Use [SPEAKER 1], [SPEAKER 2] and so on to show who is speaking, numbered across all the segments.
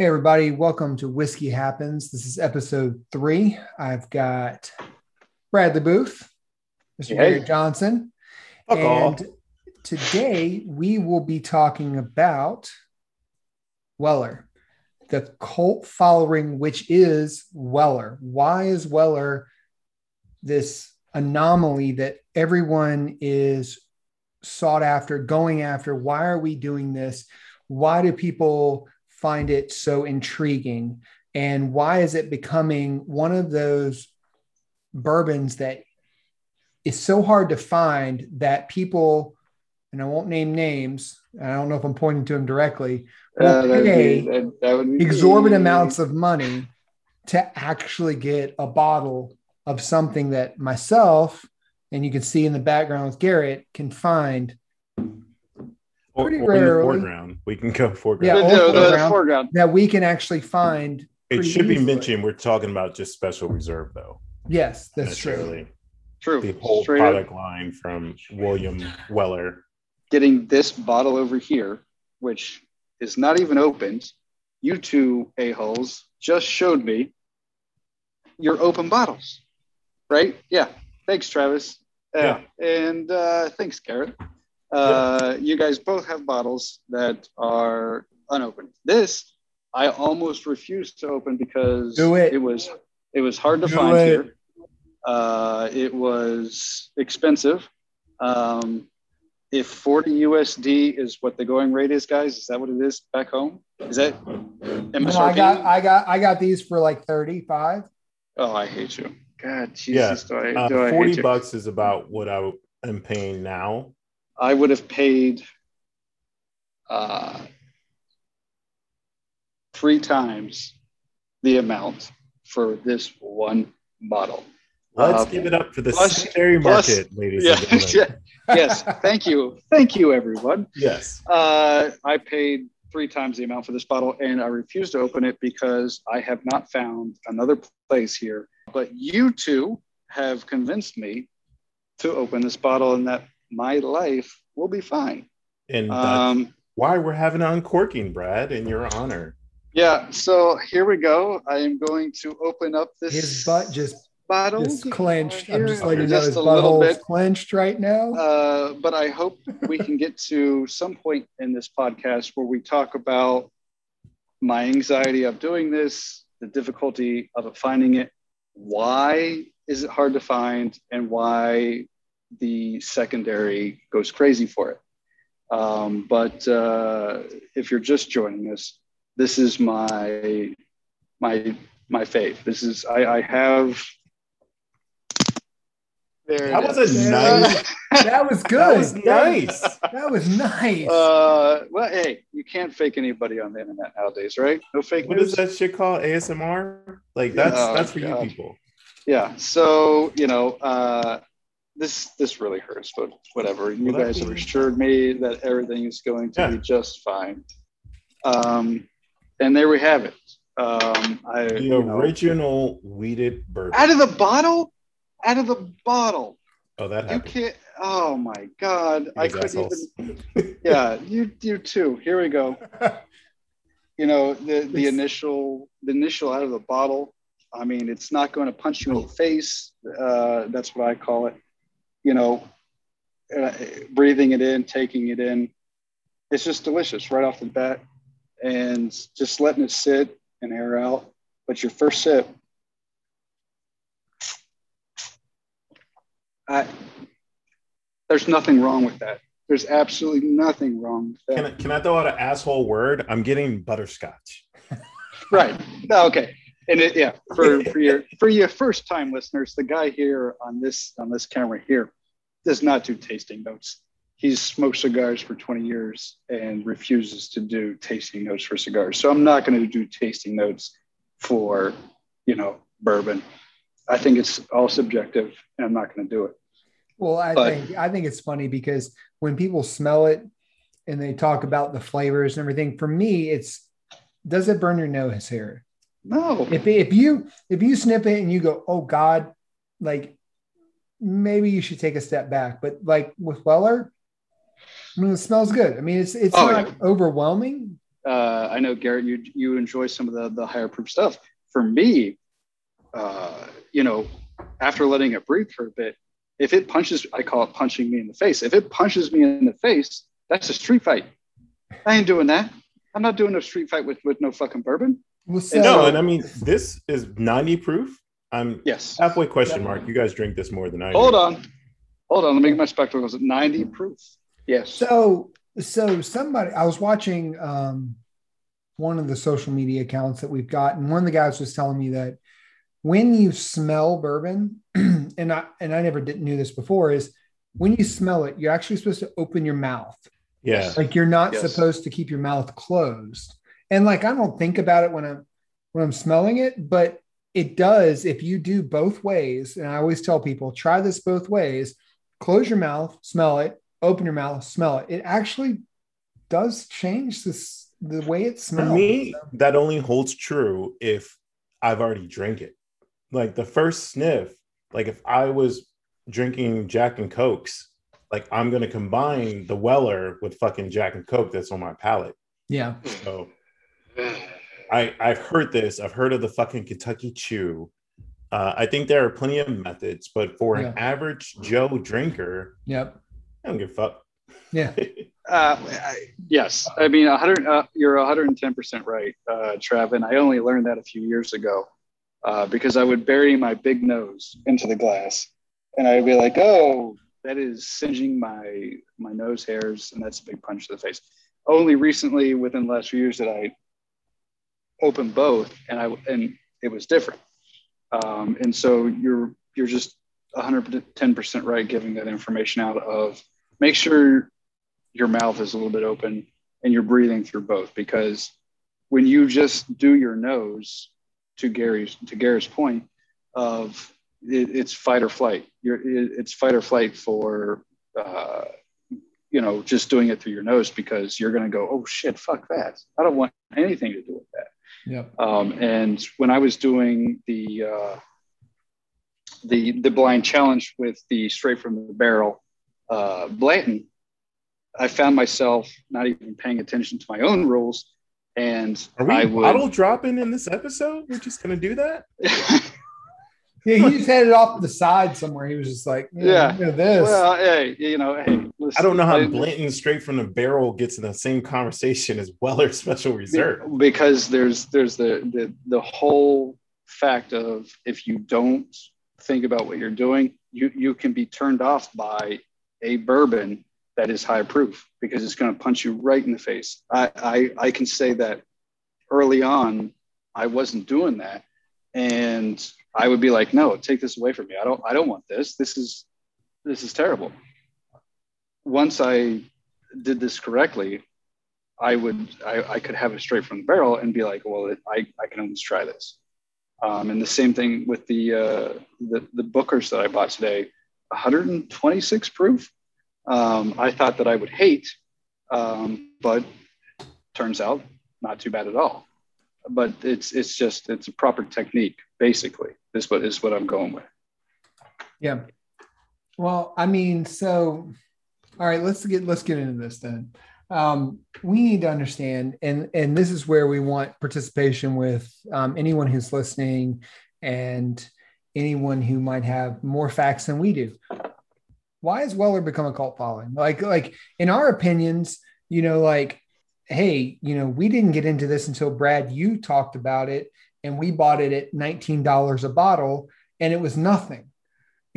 [SPEAKER 1] Hey, everybody, welcome to Whiskey Happens. This is episode three. I've got Bradley Booth, Mr.
[SPEAKER 2] Hey.
[SPEAKER 1] Gary Johnson,
[SPEAKER 2] Fuck
[SPEAKER 1] and
[SPEAKER 2] off.
[SPEAKER 1] today we will be talking about Weller, the cult following, which is Weller. Why is Weller this anomaly that everyone is sought after, going after? Why are we doing this? Why do people find it so intriguing? And why is it becoming one of those bourbons that is so hard to find that people, and I won't name names, I don't know if I'm pointing to them directly, will
[SPEAKER 2] Uh, that'd be-
[SPEAKER 1] pay
[SPEAKER 2] that- that would be
[SPEAKER 1] exorbitant amounts of money to actually get a bottle of something that myself and you can see in the background with Garrett can find Pretty
[SPEAKER 3] or in the
[SPEAKER 1] rarely.
[SPEAKER 3] foreground. We can go
[SPEAKER 1] Yeah,
[SPEAKER 3] foreground.
[SPEAKER 2] The,
[SPEAKER 1] or
[SPEAKER 2] the- the
[SPEAKER 1] foreground.
[SPEAKER 2] foreground.
[SPEAKER 1] that we can actually find.
[SPEAKER 3] it
[SPEAKER 1] pretty
[SPEAKER 3] should be mentioned we're talking about just special reserve though.
[SPEAKER 1] Yes, that's true.
[SPEAKER 2] True.
[SPEAKER 3] The whole
[SPEAKER 2] Straight up
[SPEAKER 3] product line from William Weller.
[SPEAKER 2] getting this bottle over here, which is not even opened. You two a-holes just showed me your open bottles, right? Yeah. Thanks, Travis. Yeah. And uh, thanks, Garrett. Uh, You guys both have bottles that are unopened. This I almost refused to open because
[SPEAKER 1] Do it.
[SPEAKER 2] was it was hard to
[SPEAKER 1] Do
[SPEAKER 2] find
[SPEAKER 1] it.
[SPEAKER 2] here. Uh, it was expensive. Um, if 40 USD is what the going rate is, guys, is that what it is back home? Is that
[SPEAKER 1] No,
[SPEAKER 2] MSRP?
[SPEAKER 1] I got I got I got these for like 35.
[SPEAKER 2] oh, I hate you. God,
[SPEAKER 3] Yeah,
[SPEAKER 2] Jesus, do I,
[SPEAKER 3] Uh,
[SPEAKER 2] do I hate
[SPEAKER 3] Forty
[SPEAKER 2] you?
[SPEAKER 3] bucks is about what I am paying now.
[SPEAKER 2] I would have paid uh, three times the amount for this one bottle.
[SPEAKER 3] Let's
[SPEAKER 2] Uh,
[SPEAKER 3] give it up for the
[SPEAKER 2] plus-
[SPEAKER 3] secondary
[SPEAKER 2] plus-
[SPEAKER 3] market, ladies
[SPEAKER 2] Yeah,
[SPEAKER 3] and gentlemen.
[SPEAKER 2] yeah, yes. Thank you. Thank you, everyone.
[SPEAKER 3] Yes.
[SPEAKER 2] Uh, I paid three times the amount for this bottle and I refused to open it because I have not found another place here. But you two have convinced me to open this bottle and that my life will be fine.
[SPEAKER 3] And that's
[SPEAKER 2] Um,
[SPEAKER 3] why we're having an uncorking, Brad, in your honor.
[SPEAKER 2] yeah, so here we go. I am going to open up this
[SPEAKER 1] His butt just
[SPEAKER 2] bottle.
[SPEAKER 1] just clenched. I'm just letting you know
[SPEAKER 2] just
[SPEAKER 1] his
[SPEAKER 2] a little bit.
[SPEAKER 1] clenched right now.
[SPEAKER 2] Uh, but I hope we can get to some point in this podcast where we talk about my anxiety of doing this, the difficulty of finding it, why is it hard to find, and why the secondary goes crazy for it. Um, but uh, if you're just joining us, this is my my my faith. This is I, I have. There
[SPEAKER 3] That
[SPEAKER 2] it
[SPEAKER 3] was a nice-
[SPEAKER 1] that was good.
[SPEAKER 3] That was nice.
[SPEAKER 1] That was nice.
[SPEAKER 2] Uh, well, hey, you can't fake anybody on the internet nowadays, right? No fake
[SPEAKER 3] What
[SPEAKER 2] news.
[SPEAKER 3] is that shit called? ASMR? Like that's
[SPEAKER 2] Oh,
[SPEAKER 3] that's for
[SPEAKER 2] God.
[SPEAKER 3] you people.
[SPEAKER 2] Yeah. So you know, uh, this this really hurts, but whatever. You
[SPEAKER 3] Well,
[SPEAKER 2] guys have assured me that everything is going to
[SPEAKER 3] Yeah.
[SPEAKER 2] be just fine. Um, and there we have it. Um, I
[SPEAKER 3] The
[SPEAKER 2] you know,
[SPEAKER 3] original weeded bourbon.
[SPEAKER 2] out of the bottle, out of the bottle.
[SPEAKER 3] Oh, that
[SPEAKER 2] You
[SPEAKER 3] happened.
[SPEAKER 2] can't. Oh my God! I couldn't
[SPEAKER 3] assholes.
[SPEAKER 2] even. Yeah, you you too. Here we go. you know the the
[SPEAKER 1] It's-
[SPEAKER 2] initial the initial out of the bottle i mean it's not going to punch you in the face uh, that's what i call it you know uh, breathing it in taking it in it's just delicious right off the bat and just letting it sit and air out but your first sip I, there's nothing wrong with that there's absolutely nothing wrong with that
[SPEAKER 3] Can I, can I throw out an asshole word? I'm getting butterscotch.
[SPEAKER 2] Right. Okay. And it, yeah, for, for your for your first time listeners, the guy here on this on this camera here does not do tasting notes. He's smoked cigars for 20 years and refuses to do tasting notes for cigars. So I'm not going to do tasting notes for, you know, bourbon. I think it's all subjective and I'm not going to do it.
[SPEAKER 1] Well, I
[SPEAKER 2] But-
[SPEAKER 1] think I think it's funny because when people smell it and they talk about the flavors and everything, for me, it's does it burn your nose hair?
[SPEAKER 2] No.
[SPEAKER 1] If if you if you sniff it and you go, oh God, like maybe you should take a step back. But like with Weller, I mean, it smells good. I mean, it's it's
[SPEAKER 2] Oh,
[SPEAKER 1] not
[SPEAKER 2] yeah.
[SPEAKER 1] overwhelming.
[SPEAKER 2] uh, I know Garrett, you you enjoy some of the the higher proof stuff. For me, uh, you know, after letting it breathe for a bit, if it punches, I call it punching me in the face. If it punches me in the face, that's a street fight. I ain't doing that. I'm not doing a street fight with with no fucking bourbon.
[SPEAKER 1] Well, so,
[SPEAKER 3] no, and I mean this is 90 proof. I'm
[SPEAKER 2] Yes.
[SPEAKER 3] halfway question mark. You guys drink this more than I
[SPEAKER 2] Hold
[SPEAKER 3] do.
[SPEAKER 2] on. Hold on. Let me get my spectacles. 90 proof. Yes.
[SPEAKER 1] so so somebody I was watching um one of the social media accounts that we've got, and one of the guys was telling me that when you smell bourbon, and I and I never did, knew this before, is when you smell it, you're actually supposed to open your mouth.
[SPEAKER 3] Yeah.
[SPEAKER 1] Like you're not
[SPEAKER 2] Yes.
[SPEAKER 1] supposed to keep your mouth closed. And like I don't think about it when I'm when I'm smelling it, but it does if you do both ways. And I always tell people try this both ways. Close your mouth, smell it, open your mouth, smell it. It actually does change this the way it smells For
[SPEAKER 3] me, that only holds true if I've already drank it. Like the first sniff, like if I was drinking Jack and Cokes, like I'm gonna combine the Weller with fucking Jack and Coke that's on my palate.
[SPEAKER 1] yeah.
[SPEAKER 3] So mm. I I've heard this. I've heard of the fucking Kentucky Chew. Uh, I think there are plenty of methods, but for
[SPEAKER 1] Yeah.
[SPEAKER 3] an average Joe drinker,
[SPEAKER 1] Yep.
[SPEAKER 3] I don't give a fuck.
[SPEAKER 1] Yeah.
[SPEAKER 2] Uh, I, yes. I mean, 100, uh, you're 110% right, uh, Trav. And I only learned that a few years ago uh, because I would bury my big nose into the glass and I'd be like, oh, that is singeing my, my nose hairs. And that's a big punch to the face. Only recently, within the last few years, that I opened both and I, and it was different. Um, and so you're, you're just 110% right giving that information out of make sure your mouth is a little bit open and you're breathing through both because when you just do your nose to Gary's to Gary's point of it, it's fight or flight. You're it, it's fight or flight for uh, you know just doing it through your nose because you're going to go oh shit fuck that. I don't want anything to do with that
[SPEAKER 1] Yep.
[SPEAKER 2] um, and when I was doing the uh, the the blind challenge with the straight from the barrel uh, Blanton, I found myself not even paying attention to my own rules, and
[SPEAKER 3] Are we
[SPEAKER 2] I would.
[SPEAKER 3] bottle dropping in this episode? We're just gonna do that.
[SPEAKER 1] Yeah, he just had it off to the side somewhere. He was just like, yeah,
[SPEAKER 2] Yeah.
[SPEAKER 1] look at this.
[SPEAKER 2] well, hey, you know, hey, listen,
[SPEAKER 3] I don't know how Blanton straight from the barrel gets in the same conversation as Weller Special Reserve.
[SPEAKER 2] because there's there's the the the whole fact of if you don't think about what you're doing, you you can be turned off by a bourbon that is high proof because it's going to punch you right in the face. I, I I can say that early on, I wasn't doing that, and I would be like, no, take this away from me. I don't I don't want this. This is this is terrible. Once I did this correctly, I would I, I could have it straight from the barrel and be like, well, it, I I can almost try this. Um, and the same thing with the uh, the the Bookers that I bought today, 126 proof. Um, I thought that I would hate, um, but turns out not too bad at all. But it's it's just it's a proper technique basically. Is what is what I'm going with.
[SPEAKER 1] Yeah. Well, I mean, so all right, let's get let's get into this then. Um, we need to understand, and and this is where we want participation with um, anyone who's listening and anyone who might have more facts than we do. Why has Weller become a cult following? Like, like in our opinions, you know, like, hey, you know, we didn't get into this until Brad, you talked about it, and we bought it at nineteen dollars a bottle, and it was nothing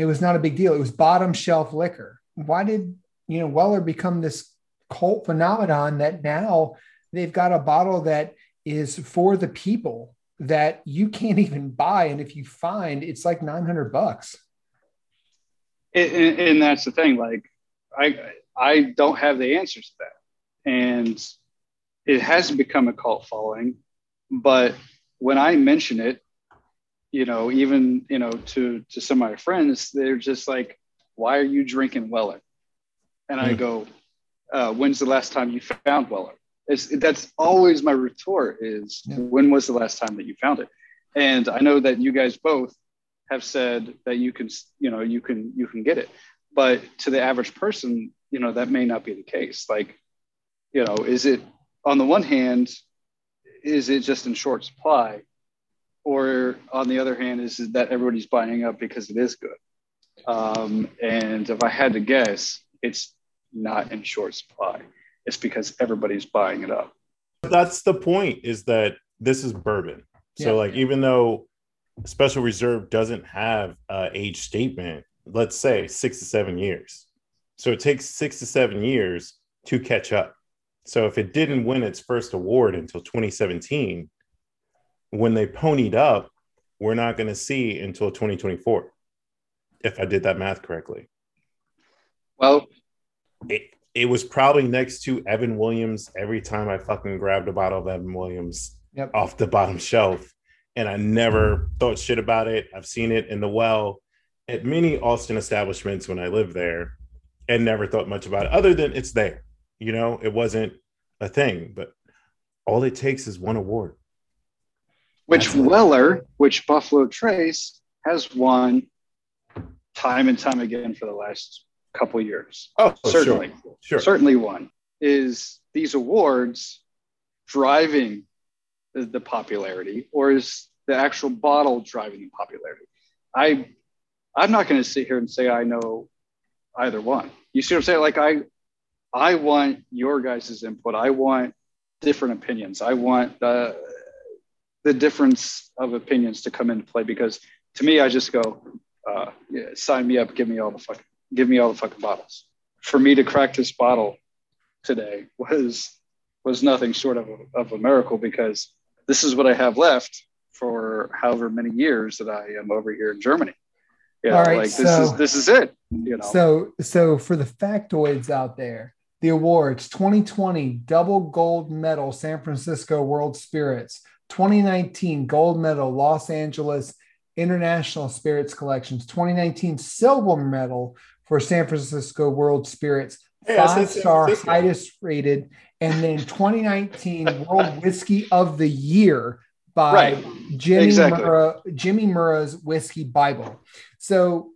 [SPEAKER 1] it was not a big deal. It was bottom shelf liquor. Why did you know Weller become this cult phenomenon that now they've got a bottle that is for the people that you can't even buy, and if you find, it's like nine hundred bucks.
[SPEAKER 2] and, and- that's the thing like i i don't have the answers to that. And it hasn't become a cult following but when i mention it you know even you know to to some of my friends they're just like why are you drinking weller and i
[SPEAKER 3] Hmm.
[SPEAKER 2] go uh, when's the last time you found weller it's, that's always my retort is
[SPEAKER 1] Yeah.
[SPEAKER 2] when was the last time that you found it and i know that you guys both have said that you can you know you can you can get it but to the average person you know that may not be the case like you know is it on the one hand, is it just in short supply? Or on the other hand, is it that everybody's buying up because it is good? Um, and if I had to guess, it's not in short supply. It's because everybody's buying it up.
[SPEAKER 3] That's the point is that this is bourbon. So,
[SPEAKER 1] Yeah.
[SPEAKER 3] like, even though Special Reserve doesn't have a age statement, let's say six to seven years. So it takes six to seven years to catch up. So if it didn't win its first award until 2017, when they ponied up, we're not going to see until 2024. If I did that math correctly,
[SPEAKER 2] Well,
[SPEAKER 3] it, it was probably next to Evan Williams every time I fucking grabbed a bottle of Evan Williams
[SPEAKER 1] Yep.
[SPEAKER 3] off the bottom shelf. And I never thought shit about it. I've seen it in the well at many Austin establishments when I lived there and never thought much about it, other than it's there. You know, it wasn't a thing, but all it takes is one award.
[SPEAKER 2] which
[SPEAKER 3] That's it.
[SPEAKER 2] Weller, which Buffalo Trace has won time and time again for the last couple years.
[SPEAKER 3] Oh,
[SPEAKER 2] certainly,
[SPEAKER 3] Sure. sure.
[SPEAKER 2] certainly one is these awards driving the, the popularity, or is the actual bottle driving the popularity? I, I'm not going to sit here and say I know either one. You see what I'm saying? Like I, I want your guys' input. I want different opinions. I want uh, the difference of opinions to come into play because to me, I just go, uh, yeah, sign me up, give me all the fucking, give me all the fucking bottles. For me to crack this bottle today was was nothing short of a, of a miracle because this is what I have left for however many years that I am over here in Germany. Yeah,
[SPEAKER 1] All right,
[SPEAKER 2] like this
[SPEAKER 1] so-
[SPEAKER 2] is this is it. You know,
[SPEAKER 1] So, so for the factoids out there, the awards 2020 double gold medal San Francisco World Spirits, 2019 gold medal Los Angeles International Spirits Collections, 2019 silver medal for San Francisco World Spirits,
[SPEAKER 3] Hey, I said
[SPEAKER 1] five star highest rated, and then 2019 World Whiskey of the Year by
[SPEAKER 2] Right.
[SPEAKER 1] Jimmy
[SPEAKER 2] Exactly.
[SPEAKER 1] Murray, Jimmy Murray's Whiskey Bible. So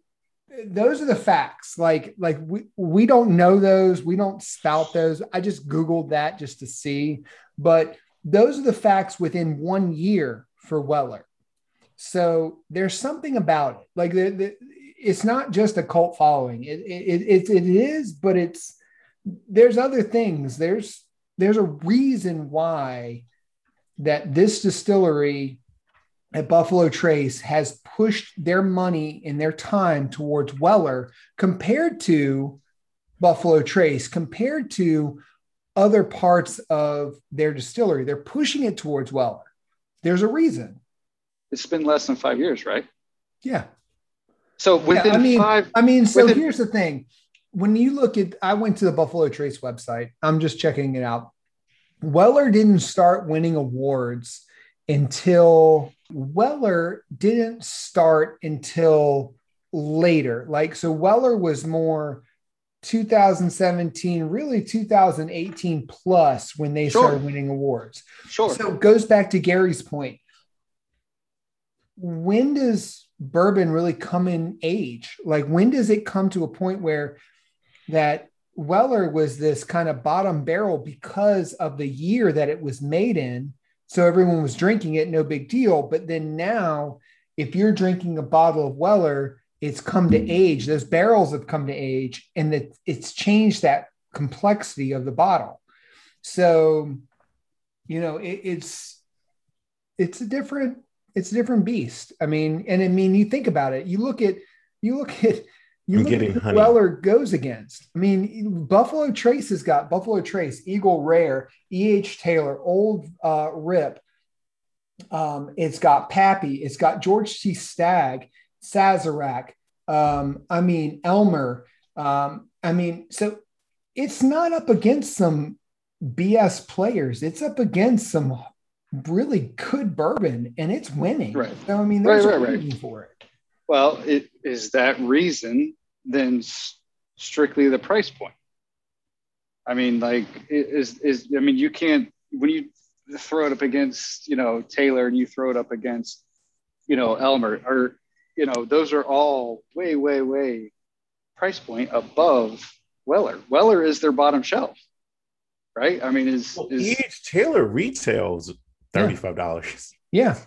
[SPEAKER 1] those are the facts. Like like we we don't know those. We don't spout those. I just googled that just to see, but those are the facts within one year for Weller. So there's something about it. Like the, the, it's not just a cult following. It it, it it is, but it's there's other things. There's there's a reason why that this distillery at Buffalo Trace has pushed their money and their time towards Weller compared to Buffalo Trace, compared to other parts of their distillery. They're pushing it towards Weller. There's a reason.
[SPEAKER 2] it's been less than five years, right?
[SPEAKER 1] Yeah.
[SPEAKER 2] So within
[SPEAKER 1] I mean-
[SPEAKER 2] five,
[SPEAKER 1] I mean, so
[SPEAKER 2] Within-
[SPEAKER 1] here's the thing. When you look at, I went to the Buffalo Trace website. I'm just checking it out. Weller didn't start winning awards until Weller didn't start until later. Like, so Weller was more 2017, really 2018 plus when they
[SPEAKER 2] Sure.
[SPEAKER 1] started winning awards.
[SPEAKER 2] sure.
[SPEAKER 1] So it goes back to Gary's point. When does bourbon really come in age? Like when does it come to a point where that Weller was this kind of bottom barrel because of the year that it was made in? So everyone was drinking it, no big deal. But then now, if you're drinking a bottle of Weller, it's come to age. Those barrels have come to age, and that it's changed that complexity of the bottle. So you know it, it's it's a different it's a different beast. I mean and i mean you think about it you look at you look at you
[SPEAKER 3] I'm
[SPEAKER 1] look at who weller goes against. I mean buffalo trace has got buffalo trace eagle rare eh taylor old uh rip. Um it's got pappy it's got george t. Stagg sazerac um i mean elmer. Um i mean so it's not up against some BS players. It's up against some really good bourbon and it's winning.
[SPEAKER 2] Right.
[SPEAKER 1] So, I mean, there's
[SPEAKER 2] Right,
[SPEAKER 1] a
[SPEAKER 2] right, right.
[SPEAKER 1] for it.
[SPEAKER 2] Well, it is that reason then strictly the price point. I mean, like, is is I mean, you can't when you throw it up against you know Taylor and you throw it up against you know Elmer or you know those are all way way way price point above Weller. Weller is their bottom shelf. right? I mean, is
[SPEAKER 3] Well,
[SPEAKER 2] is
[SPEAKER 3] E.H. Taylor retails thirty-five dollars.
[SPEAKER 1] Yeah.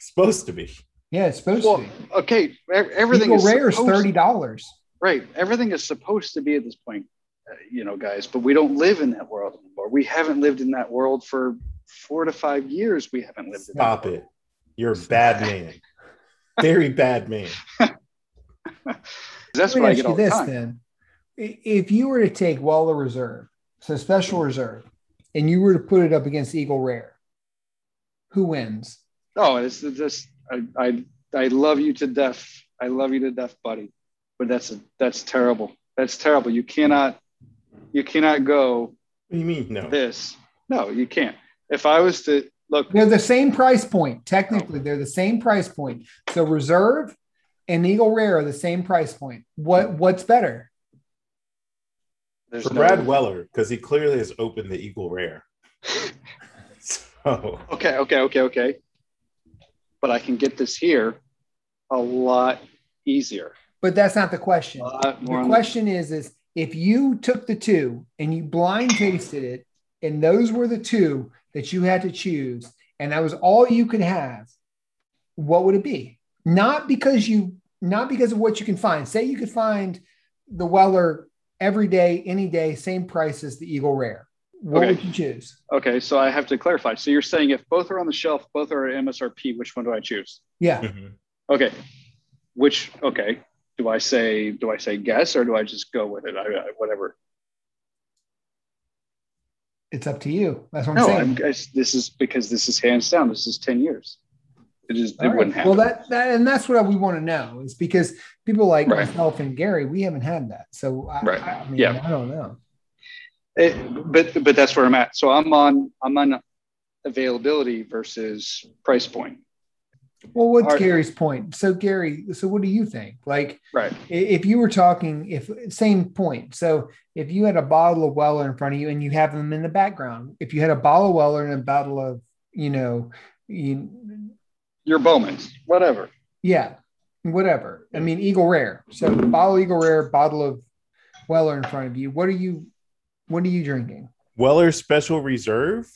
[SPEAKER 3] Supposed to be.
[SPEAKER 1] Yeah, it's supposed
[SPEAKER 2] well,
[SPEAKER 1] to be.
[SPEAKER 2] okay. Everything
[SPEAKER 1] Eagle
[SPEAKER 2] is
[SPEAKER 1] Rare is
[SPEAKER 2] supposed-
[SPEAKER 1] thirty dollars.
[SPEAKER 2] right. Everything is supposed to be at this point, uh, you know, guys. But we don't live in that world anymore. We haven't lived in that world for four to five years. We haven't lived. in that
[SPEAKER 3] Stop
[SPEAKER 2] world.
[SPEAKER 3] it. You're a bad man. Very bad man.
[SPEAKER 2] That's
[SPEAKER 1] Let
[SPEAKER 2] what
[SPEAKER 1] me
[SPEAKER 2] I
[SPEAKER 1] ask
[SPEAKER 2] get
[SPEAKER 1] you
[SPEAKER 2] all the
[SPEAKER 1] this
[SPEAKER 2] time.
[SPEAKER 1] then: if you were to take Weller Reserve, so special reserve, and you were to put it up against Eagle Rare, who wins?
[SPEAKER 2] Oh, it's just I, I I love you to death. I love you to death, buddy. But that's a, that's terrible. That's terrible. You cannot you cannot go
[SPEAKER 3] What do you mean? No.
[SPEAKER 2] this. No, you can't. If I was to look,
[SPEAKER 1] They're the same price point. Technically, they're the same price point. So Reserve and Eagle Rare are the same price point. What what's better?
[SPEAKER 2] there's
[SPEAKER 3] For
[SPEAKER 2] no,
[SPEAKER 3] Brad Weller, because he clearly has opened the Eagle Rare. so
[SPEAKER 2] Okay, okay, okay, okay. But I can get this here a lot easier.
[SPEAKER 1] But that's not the question.
[SPEAKER 2] A lot
[SPEAKER 1] The question is, is if you took the two and you blind tasted it, and those were the two that you had to choose, and that was all you could have, what would it be? Not because you, not because of what you can find. Say you could find the Weller every day, any day, same price as the Eagle Rare. What
[SPEAKER 2] Okay.
[SPEAKER 1] would you choose?
[SPEAKER 2] Okay, so I have to clarify. So you're saying if both are on the shelf, both are at MSRP, which one do I choose?
[SPEAKER 1] Yeah,
[SPEAKER 3] mhm.
[SPEAKER 2] Okay. Which okay. Do I say do I say guess or do I just go with it? I, I, whatever.
[SPEAKER 1] it's up to you. That's what I'm
[SPEAKER 2] No,
[SPEAKER 1] saying.
[SPEAKER 2] I'm, guys, this is because this is hands down. This is ten years. It is. It
[SPEAKER 1] All right.
[SPEAKER 2] wouldn't happen.
[SPEAKER 1] Well, that, that and that's what we want to know is because people like
[SPEAKER 2] Right.
[SPEAKER 1] myself and Gary, we haven't had that. So I,
[SPEAKER 2] Right.
[SPEAKER 1] I, I mean,
[SPEAKER 2] Yeah.
[SPEAKER 1] I don't know.
[SPEAKER 2] It- but but that's where I'm at. So I'm on I'm on availability versus price point.
[SPEAKER 1] Well, what's Gary's point? So, Gary, so what do you think? Like,
[SPEAKER 2] Right.
[SPEAKER 1] if you were talking, if same point. So, if you had a bottle of Weller in front of you and you have them in the background, if you had a bottle of Weller and a bottle of, you know, you,
[SPEAKER 2] Your Bowman's, whatever.
[SPEAKER 1] yeah, whatever. I mean, Eagle Rare. So, bottle Eagle Rare, bottle of Weller in front of you. What are you, what are you drinking?
[SPEAKER 3] Weller Special Reserve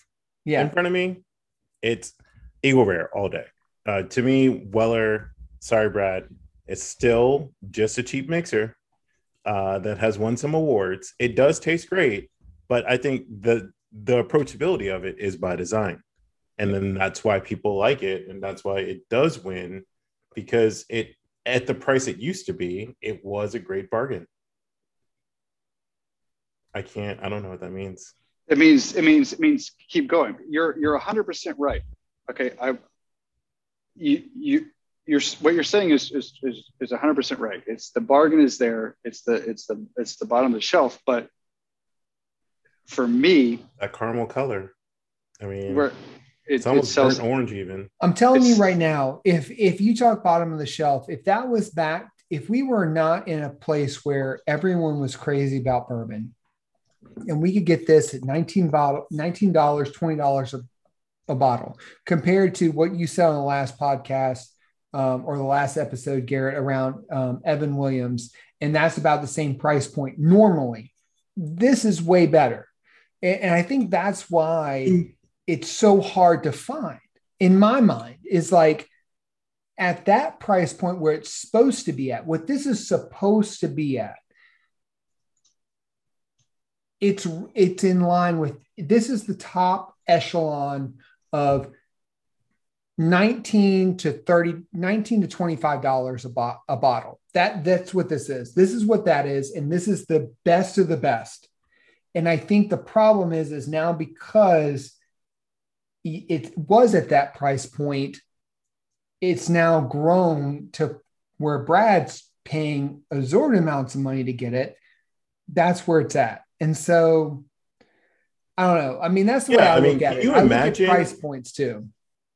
[SPEAKER 1] Yeah.
[SPEAKER 3] in front of me. It's Eagle Rare all day. Uh, to me, Weller, sorry, Brad, it's still just a cheap mixer uh, that has won some awards. It does taste great, but I think the the approachability of it is by design, and then that's why people like it, and that's why it does win because it at the price it used to be, it was a great bargain. I can't. I don't know what that means.
[SPEAKER 2] It means it means it means keep going. You're you're hundred percent right. Okay, I you you you're what you're saying is is is is hundred percent right. It's the bargain is there. It's the it's the it's the bottom of the shelf. But for me,
[SPEAKER 3] a caramel color. I mean,
[SPEAKER 2] where it,
[SPEAKER 3] it's
[SPEAKER 2] it
[SPEAKER 3] almost
[SPEAKER 2] sells
[SPEAKER 3] burnt orange even.
[SPEAKER 1] I'm telling you right now, if if you talk bottom of the shelf, if that was back, if we were not in a place where everyone was crazy about bourbon, and we could get this at 19 bottle, $19, $20 a, bottle, compared to what you said on the last podcast um, or the last episode, Garrett, around um, Evan Williams, and that's about the same price point normally. This is way better. And, and I think that's why it's so hard to find in my mind is like at that price point where it's supposed to be at what this is supposed to be at it's it's in line with this is the top echelon of 19 to 30 19 to 25 dollars a, bo- a bottle. That that's what this is. This is what that is and this is the best of the best. And i think the problem is is now because it was at that price point it's now grown to where brad's paying exorbitant amounts of money to get it. That's where it's at and so i don't know i mean that's the way i,
[SPEAKER 3] I mean,
[SPEAKER 1] look at
[SPEAKER 3] can
[SPEAKER 1] it
[SPEAKER 3] you
[SPEAKER 1] I look at
[SPEAKER 3] imagine-
[SPEAKER 1] price points too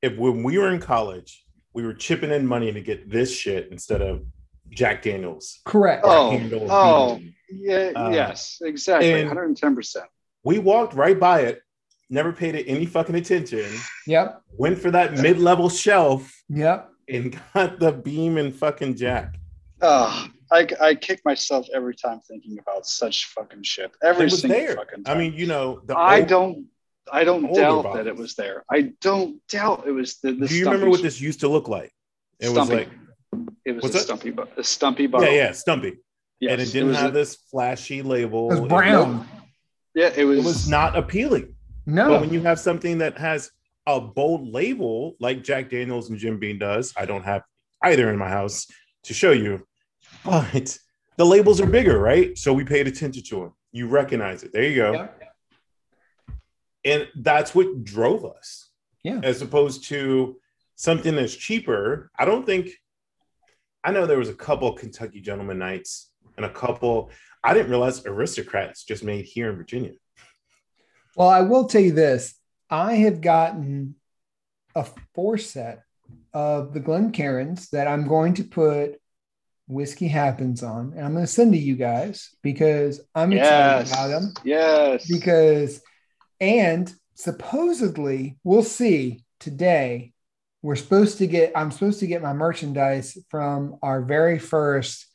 [SPEAKER 3] If when we were in college, we were chipping in money to get this shit instead of Jack Daniels.
[SPEAKER 1] correct
[SPEAKER 2] Oh, oh.
[SPEAKER 3] Beam.
[SPEAKER 2] yeah
[SPEAKER 3] Uh,
[SPEAKER 2] yes exactly 110 percent.
[SPEAKER 3] We walked right by it, never paid it any fucking attention,
[SPEAKER 1] yep
[SPEAKER 3] went for that mid-level shelf
[SPEAKER 1] yep
[SPEAKER 3] and got the beam and fucking Jack.
[SPEAKER 2] Oh, I, I kick myself every time thinking about such fucking shit. Every
[SPEAKER 3] it was
[SPEAKER 2] single
[SPEAKER 3] there.
[SPEAKER 2] fucking
[SPEAKER 3] I mean, you know, the
[SPEAKER 2] I
[SPEAKER 3] old-
[SPEAKER 2] don't I don't doubt
[SPEAKER 3] bottles.
[SPEAKER 2] that it was there. I don't doubt it was the. the
[SPEAKER 3] Do you remember what this used to look like? It was like,
[SPEAKER 2] It was a
[SPEAKER 3] that?
[SPEAKER 2] stumpy, bo- a stumpy bottle.
[SPEAKER 3] yeah, yeah, Stumpy.
[SPEAKER 2] Yes,
[SPEAKER 3] and it didn't
[SPEAKER 2] was
[SPEAKER 3] have
[SPEAKER 2] a-
[SPEAKER 3] this flashy label.
[SPEAKER 1] It was brown.
[SPEAKER 2] Yeah, it was.
[SPEAKER 3] It was not appealing.
[SPEAKER 1] No.
[SPEAKER 3] But when you have something that has a bold label like Jack Daniels and Jim Beam does, I don't have either in my house to show you, but the labels are bigger, right? So we paid attention to them. You recognize it. There you go.
[SPEAKER 1] Yeah.
[SPEAKER 3] And that's what drove us.
[SPEAKER 1] Yeah.
[SPEAKER 3] As opposed to something that's cheaper. I don't think I know there was a couple Kentucky gentleman nights and a couple. I didn't realize aristocrats just made here in Virginia.
[SPEAKER 1] Well, I will tell you this. I have gotten a four set of the Glen Glencairns that I'm going to put Whiskey Happens on. And I'm going to send to you guys because I'm excited
[SPEAKER 2] yes.
[SPEAKER 1] about them.
[SPEAKER 2] Yes.
[SPEAKER 1] Because, and supposedly, we'll see today. We're supposed to get, I'm supposed to get my merchandise from our very first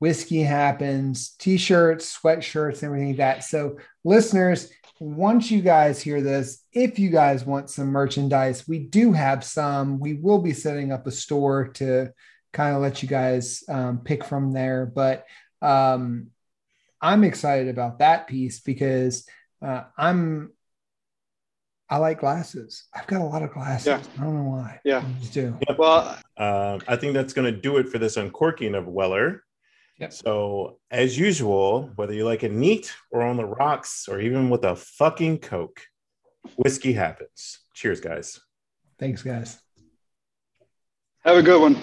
[SPEAKER 1] Whiskey Happens t shirts, sweatshirts, and everything like that. So, listeners, once you guys hear this, if you guys want some merchandise, we do have some. We will be setting up a store to kind of let you guys um, pick from there. But um, I'm excited about that piece because uh, I'm I like glasses. I've got a lot of glasses.
[SPEAKER 2] Yeah.
[SPEAKER 1] I don't know why.
[SPEAKER 2] Yeah.
[SPEAKER 1] I just do.
[SPEAKER 2] well,
[SPEAKER 3] Uh, I think that's going to do it for this uncorking of Weller.
[SPEAKER 1] Yep.
[SPEAKER 3] So, as usual, whether you like it neat or on the rocks or even with a fucking Coke, whiskey happens. Cheers, guys.
[SPEAKER 1] Thanks, guys.
[SPEAKER 2] have a good one.